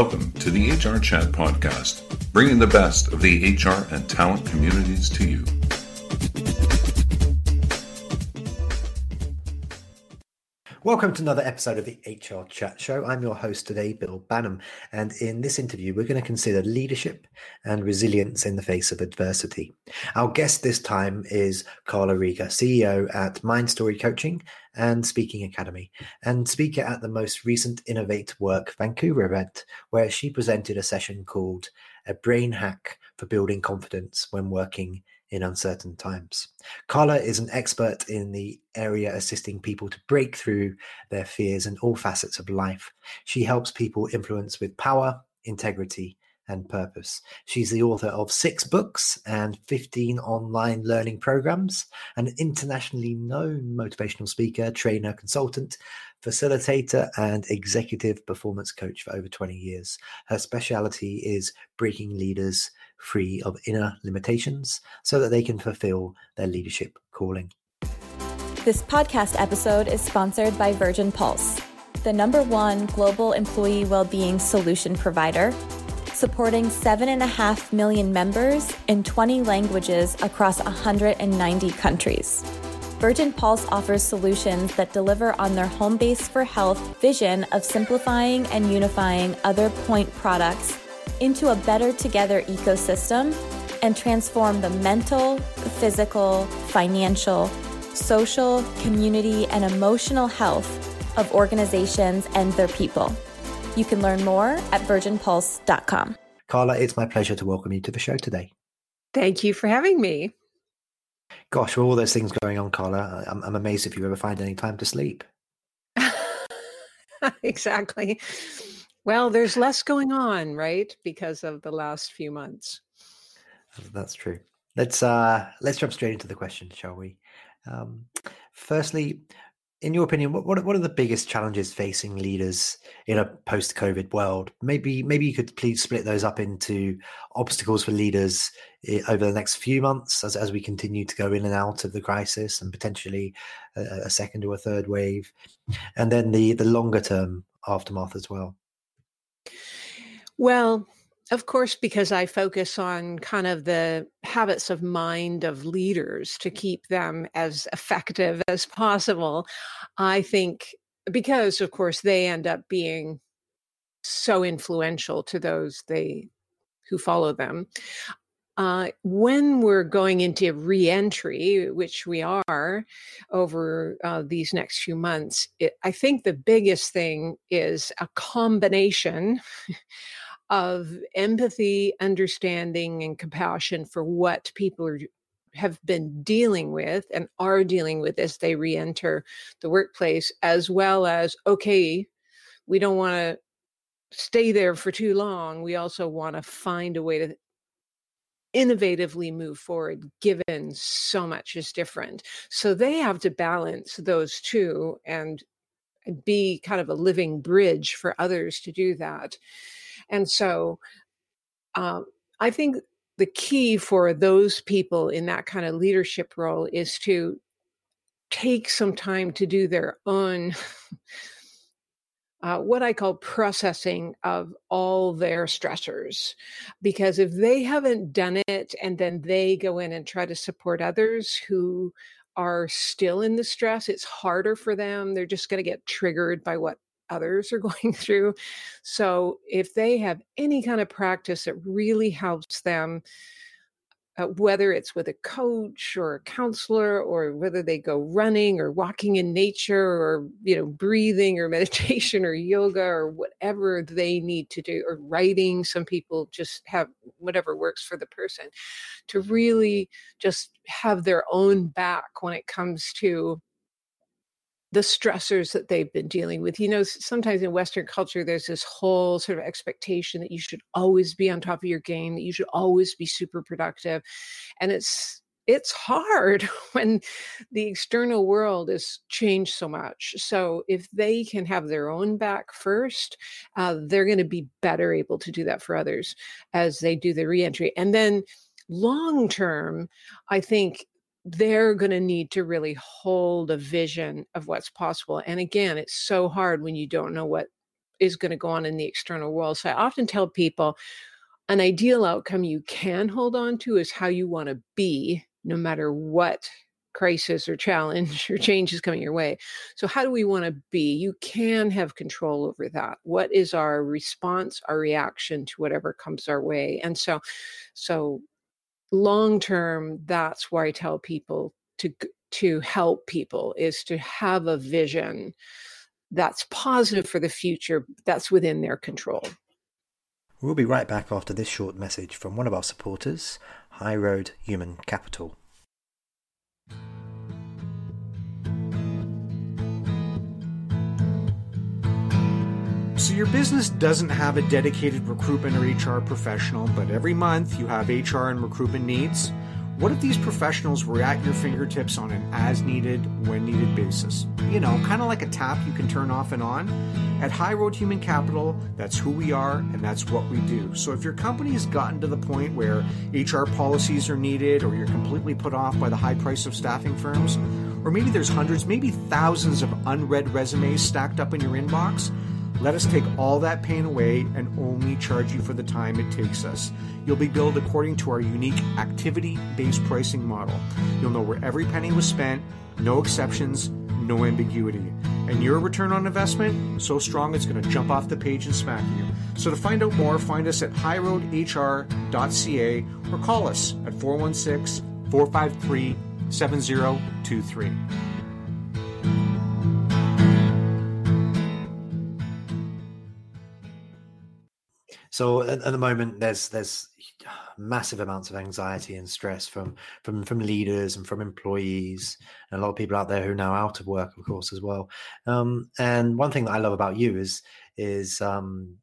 Welcome to the HR Chat Podcast, bringing the best of the HR and talent communities to you. Welcome to another episode of the HR Chat Show. I'm your host today, Bill Banham. And in this interview, we're going to consider leadership and resilience in the face of adversity. Our guest this time is Carla Rieger, CEO at Mind Story Coaching and Speaking Academy, and speaker at the most recent Innovate Work Vancouver event, where she presented a session called A Brain Hack for Building Confidence When Working in uncertain times. Carla is an expert in the area assisting people to break through their fears in all facets of life. She helps people influence with power, integrity, and purpose. She's the author of six books and 15 online learning programs, an internationally known motivational speaker, trainer, consultant, facilitator, and executive performance coach for over 20 years. Her specialty is breaking leaders free of inner limitations so that they can fulfill their leadership calling. This podcast episode is sponsored by Virgin Pulse, the number one global employee well-being solution provider, supporting 7.5 million members in 20 languages across 190 countries. Virgin Pulse offers solutions that deliver on their home base for health vision of simplifying and unifying other point products into a better together ecosystem and transform the mental, physical, financial, social, community, and emotional health of organizations and their people. You can learn more at virginpulse.com. Carla, it's my pleasure to welcome you to the show today. Thank you for having me. Gosh, with all those things going on, Carla, I'm, I'm amazed if you ever find any time to sleep. exactly. Well, there's less going on, right? Because of the last few months. That's true. Let's uh let's jump straight into the question, shall we? Um, firstly, in your opinion, what, what are the biggest challenges facing leaders in a post-COVID world? Maybe maybe you could please split those up into obstacles for leaders eh, over the next few months as as we continue to go in and out of the crisis and potentially a, a second or a third wave, and then the the longer term aftermath as well. Well, of course, because I focus on kind of the habits of mind of leaders to keep them as effective as possible. I think because, of course, they end up being so influential to those they who follow them. Uh, when we're going into reentry, which we are over uh, these next few months, it, I think the biggest thing is a combination of empathy, understanding, and compassion for what people are have been dealing with and are dealing with as they re-enter the workplace as well as okay we don't want to stay there for too long. We also want to find a way to innovatively move forward given so much is different. So they have to balance those two and be kind of a living bridge for others to do that and so um, I think the key for those people in that kind of leadership role is to take some time to do their own. Uh, what I call processing of all their stressors. Because if they haven't done it and then they go in and try to support others who are still in the stress, it's harder for them. They're just going to get triggered by what others are going through. So if they have any kind of practice that really helps them, uh, whether it's with a coach or a counselor or whether they go running or walking in nature or you know breathing or meditation or yoga or whatever they need to do or writing some people just have whatever works for the person to really just have their own back when it comes to the stressors that they've been dealing with. You know, sometimes in Western culture, there's this whole sort of expectation that you should always be on top of your game, that you should always be super productive. And it's it's hard when the external world has changed so much. So if they can have their own back first, uh, they're going to be better able to do that for others as they do the reentry. And then long term, I think they're going to need to really hold a vision of what's possible. And again, it's so hard when you don't know what is going to go on in the external world. So I often tell people an ideal outcome you can hold on to is how you want to be no matter what crisis or challenge or change is coming your way. So, how do we want to be? You can have control over that. What is our response, our reaction to whatever comes our way? And so, so long term, that's why I tell people to to help people is to have a vision that's positive for the future that's within their control. We'll be right back after this short message from one of our supporters, High Road Human Capital. Your business doesn't have a dedicated recruitment or HR professional, but every month you have HR and recruitment needs. What if these professionals were at your fingertips on an as needed, when needed basis? You know, kind of like a tap you can turn off and on. At High Road Human Capital, that's who we are and that's what we do. So if your company has gotten to the point where HR policies are needed or you're completely put off by the high price of staffing firms, or maybe there's hundreds, maybe thousands of unread resumes stacked up in your inbox, let us take all that pain away and only charge you for the time it takes us. You'll be billed according to our unique activity based pricing model. You'll know where every penny was spent, no exceptions, no ambiguity. And your return on investment, so strong it's going to jump off the page and smack you. So to find out more, find us at highroadhr.ca or call us at 416 453 7023. So at, at, the moment, there's there's massive amounts of anxiety and stress from from from leaders and from employees, and a lot of people out there who are now out of work, of course, as well. Um, and one thing that I love about you is is um,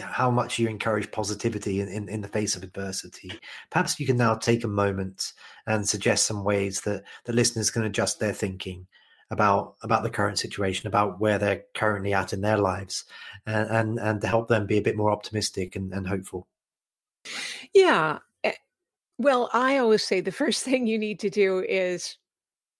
how much you encourage positivity in, in, in, the face of adversity. Perhaps you can now take a moment and suggest some ways that the listeners can adjust their thinking about about the current situation, about where they're currently at in their lives, and and, and to help them be a bit more optimistic and, and hopeful. Yeah. Eh, well, I always say the first thing you need to do is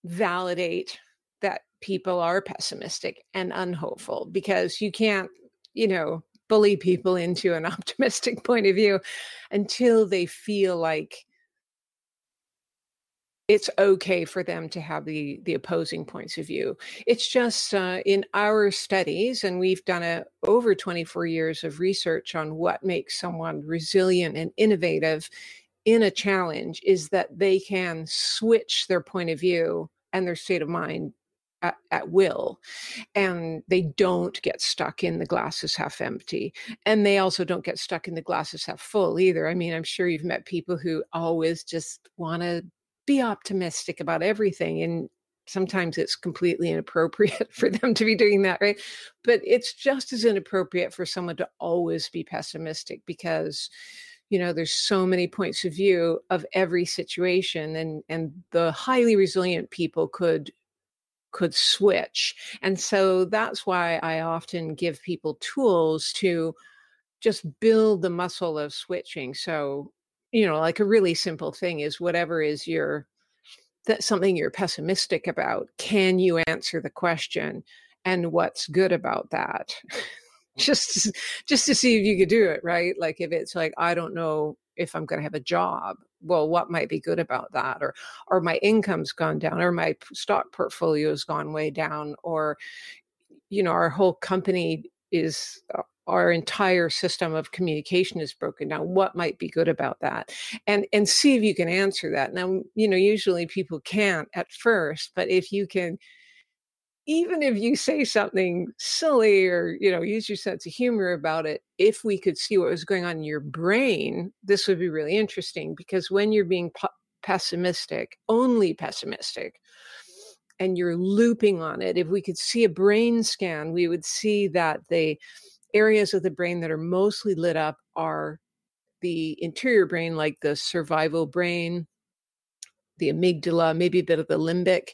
validate that people are pessimistic and unhopeful because you can't, you know, bully people into an optimistic point of view until they feel like it's okay for them to have the the opposing points of view. It's just uh, in our studies and we've done a, over 24 years of research on what makes someone resilient and innovative in a challenge is that they can switch their point of view and their state of mind at, at, will and they don't get stuck in the glasses half empty and they also don't get stuck in the glasses half full either. I mean i'm sure you've met people who always just want to be optimistic about everything and sometimes it's completely inappropriate for them to be doing that right? But it's just as inappropriate for someone to always be pessimistic because you know there's so many points of view of every situation and and the highly resilient people could could switch. And so that's why i often give people tools to just build the muscle of switching. So you know like a really simple thing is whatever is your that something you're pessimistic about can you answer the question and what's good about that? Just just to see if you could do it right? Like if it's like i don't know if i'm going to have a job well what might be good about that? or or my income's gone down or my stock portfolio's gone way down or you know our whole company is uh, our entire system of communication is broken down what might be good about that? And and see if you can answer that. Now you know usually people can't at first but if you can even if you say something silly or you know use your sense of humor about it if we could see what was going on in your brain this would be really interesting because when you're being pessimistic only pessimistic and you're looping on it if we could see a brain scan we would see that the areas of the brain that are mostly lit up are the interior brain, like the survival brain, the amygdala, maybe a bit of the limbic.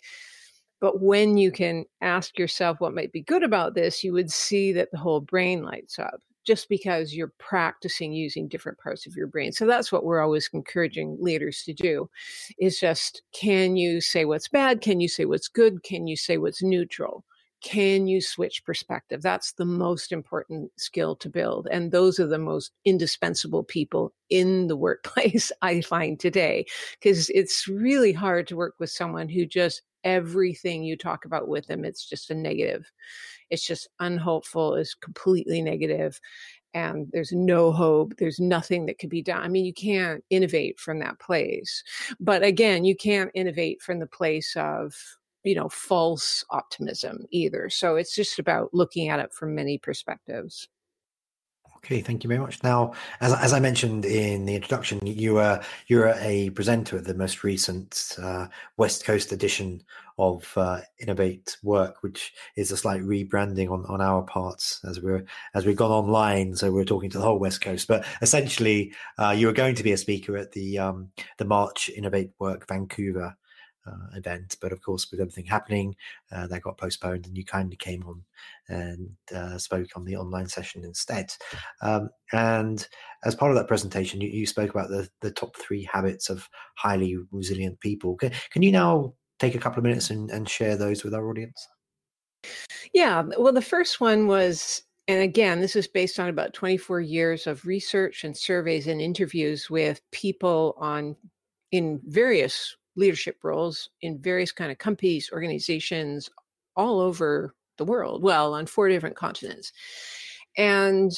But when you can ask yourself what might be good about this, you would see that the whole brain lights up just because you're practicing using different parts of your brain. So that's what we're always encouraging leaders to do is just can you say what's bad? Can you say what's good? Can you say what's neutral? Can you switch perspective? That's the most important skill to build. And those are the most indispensable people in the workplace, I find today, because it's really hard to work with someone who just everything you talk about with them, it's just a negative. It's just unhopeful, is completely negative and there's no hope there's nothing that could be done i mean you can't innovate from that place but again you can't innovate from the place of you know false optimism either so it's just about looking at it from many perspectives Okay, thank you very much. Now, as, as I mentioned in the introduction, you are you're a presenter at the most recent uh, West Coast edition of uh, Innovate Work, which is a slight rebranding on, on our parts as we're as we've gone online. So we're talking to the whole West Coast, but essentially, uh, you are going to be a speaker at the um, the March Innovate Work Vancouver uh, event. But of course, with everything happening, uh, that got postponed, and you kindly came on and uh, spoke on the online session instead. Um, and as part of that presentation, you, you, spoke about the, the top three habits of highly resilient people. Can, can you now take a couple of minutes and, and share those with our audience? Yeah, well, the first one was and again, this is based on about 24 years of research and surveys and interviews with people on in various leadership roles in various kind of companies, organizations all over the world, well, on four different continents. And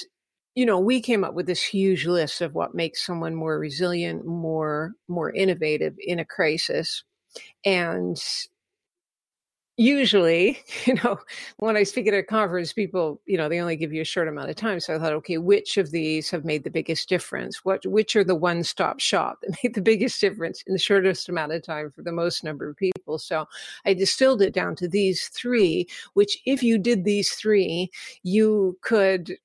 you know, we came up with this huge list of what makes someone more resilient, more more innovative in a crisis. And usually, you know, when I speak at a conference, people, you know, they only give you a short amount of time. So I thought, okay, which of these have made the biggest difference? What, which are the one-stop shop that made the biggest difference in the shortest amount of time for the most number of people? So I distilled it down to these three, which if you did these three, you could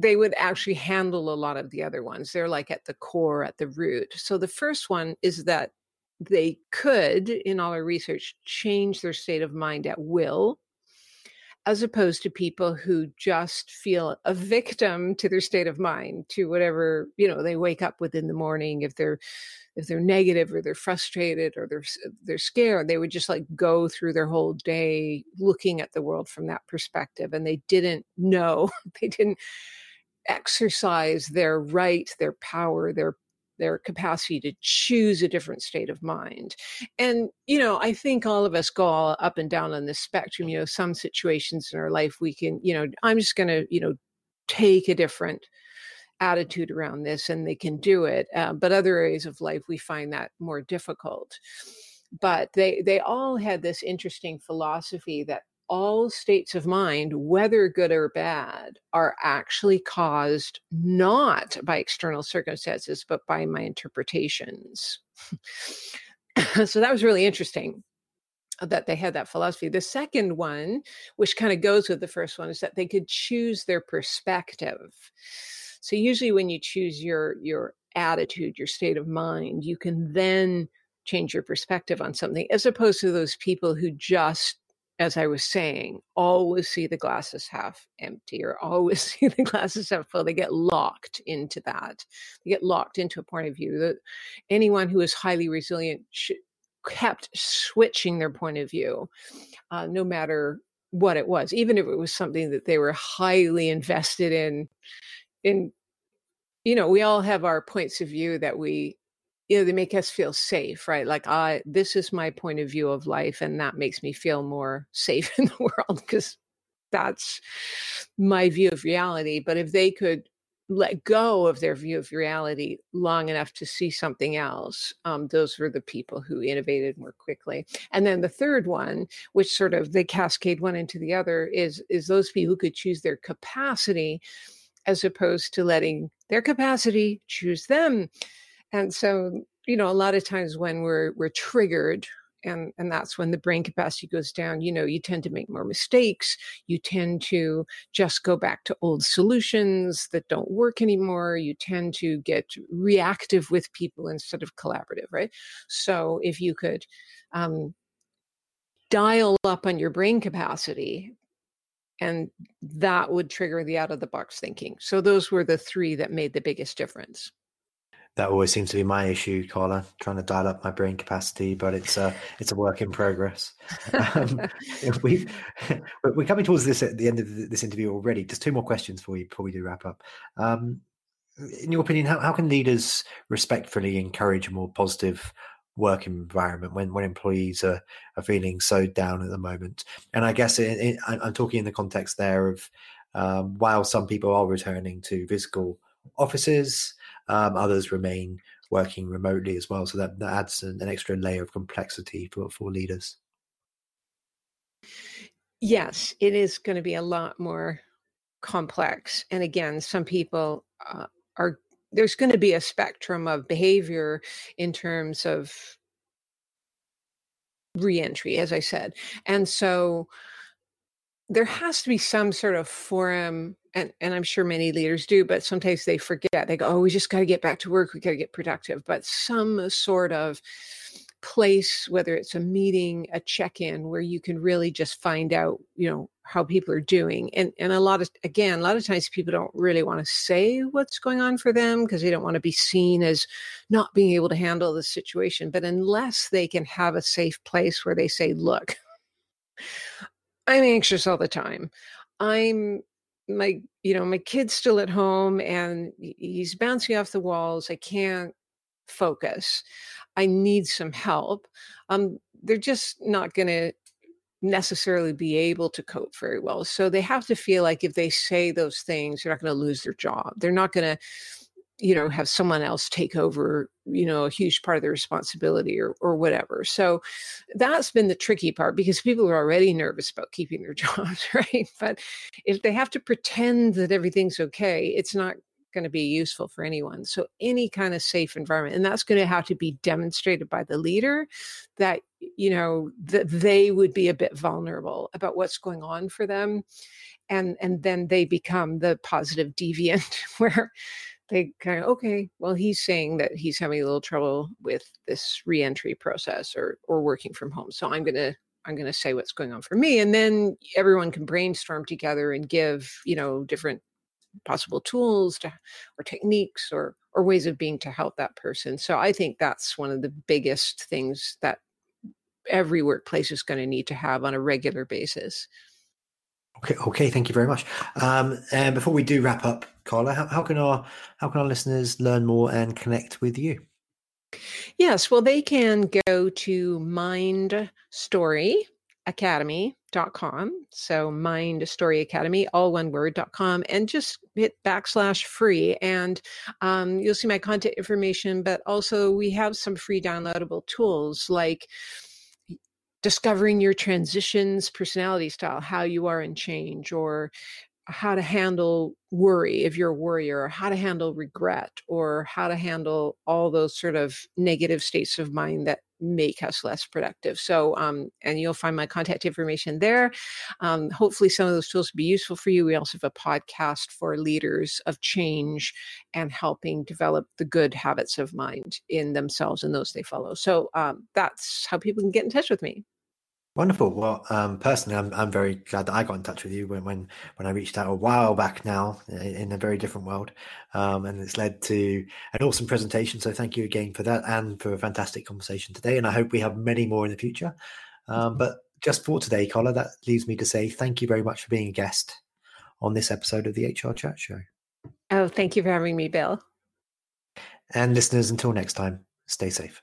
they would actually handle a lot of the other ones. They're like at the core, at the root. So the first one is that they could, in all our research, change their state of mind at will, as opposed to people who just feel a victim to their state of mind, to whatever you know they wake up with in the morning. If they're if they're negative or they're frustrated or they're they're scared, they would just like go through their whole day looking at the world from that perspective, and they didn't know, they didn't exercise their right, their power, their their capacity to choose a different state of mind. And, you know, I think all of us go all up and down on this spectrum. You know, some situations in our life we can, you know, I'm just going to, you know, take a different attitude around this and they can do it. Uh, but other areas of life we find that more difficult. But they they all had this interesting philosophy that all states of mind, whether good or bad, are actually caused not by external circumstances, but by my interpretations. so that was really interesting that they had that philosophy. The second one, which kind of goes with the first one, is that they could choose their perspective. So usually when you choose your your attitude, your state of mind, you can then change your perspective on something as opposed to those people who just as I was saying, always see the glasses half empty or always see the glasses half full. They get locked into that. They get locked into a point of view that anyone who is highly resilient sh- kept switching their point of view, uh, no matter what it was, even if it was something that they were highly invested in. In you know, we all have our points of view that we you know they make us feel safe right? Like i this is my point of view of life and that makes me feel more safe in the world because that's my view of reality. But if they could let go of their view of reality long enough to see something else um, those were the people who innovated more quickly. And then the third one which sort of they cascade one into the other is is those people who could choose their capacity as opposed to letting their capacity choose them and so you know a lot of times when we're we're triggered and and that's when the brain capacity goes down you know you tend to make more mistakes you tend to just go back to old solutions that don't work anymore you tend to get reactive with people instead of collaborative right? So if you could um, dial up on your brain capacity and that would trigger the out of the box thinking. So those were the three that made the biggest difference that always seems to be my issue, Carla, trying to dial up my brain capacity, but it's a it's a work in progress. Um, we we're coming towards this at the end of this interview already. Just two more questions for you before we do wrap up. Um, in your opinion, how, how can leaders respectfully encourage a more positive work environment when, when employees are, are feeling so down at the moment? And I guess it, it, I'm talking in the context there of um, while some people are returning to physical offices, um, others remain working remotely as well. So that, that adds an, an extra layer of complexity for, for leaders. Yes, it is going to be a lot more complex. And again, some people uh, are there's going to be a spectrum of behavior in terms of reentry, as I said. And so there has to be some sort of forum and, and i'm sure many leaders do but sometimes they forget they go oh we just got to get back to work we got to get productive but some sort of place whether it's a meeting a check-in where you can really just find out you know how people are doing and and a lot of again a lot of times people don't really want to say what's going on for them because they don't want to be seen as not being able to handle the situation but unless they can have a safe place where they say look i'm anxious all the time i'm my you know my kid's still at home and he's bouncing off the walls i can't focus I need some help, um, they're just not going to necessarily be able to cope very well. So they have to feel like if they say those things, they're not going to lose their job. They're not going to, you know, have someone else take over, you know, a huge part of the responsibility or or whatever. So that's been the tricky part because people are already nervous about keeping their jobs, right? But if they have to pretend that everything's okay, it's not going to be useful for anyone. So, any kind of safe environment, and that's going to have to be demonstrated by the leader that, you know, that they would be a bit vulnerable about what's going on for them. And, and then they become the positive deviant where they kind of, okay, well, he's saying that he's having a little trouble with this reentry process or, or working from home. So I'm going to I'm going to say what's going on for me. And then everyone can brainstorm together and give, you know, different possible tools to, or techniques or or ways of being to help that person so i think that's one of the biggest things that every workplace is going to need to have on a regular basis okay okay thank you very much um, and before we do wrap up carla how, how can our how can our listeners learn more and connect with you yes well they can go to mind story academy.com. So Mind Story Academy, all one word.com, and just hit backslash free. And um, you'll see my contact information, but also we have some free downloadable tools like discovering your transitions personality style, how you are in change, or how to handle worry if you're a worrier, or how to handle regret, or how to handle all those sort of negative states of mind that make us less productive. So, um, and you'll find my contact information there. Um, hopefully, some of those tools will be useful for you. We also have a podcast for leaders of change and helping develop the good habits of mind in themselves and those they follow. So, um, that's how people can get in touch with me. Wonderful. Well, um, personally, I'm I'm very glad that I got in touch with you when when when I reached out a while back now in a very different world, um, and it's led to an awesome presentation. So thank you again for that and for a fantastic conversation today. And I hope we have many more in the future. Um, but just for today, Carla, that leaves me to say thank you very much for being a guest on this episode of the HR Chat Show. Oh, thank you for having me, Bill. And listeners, until next time, stay safe.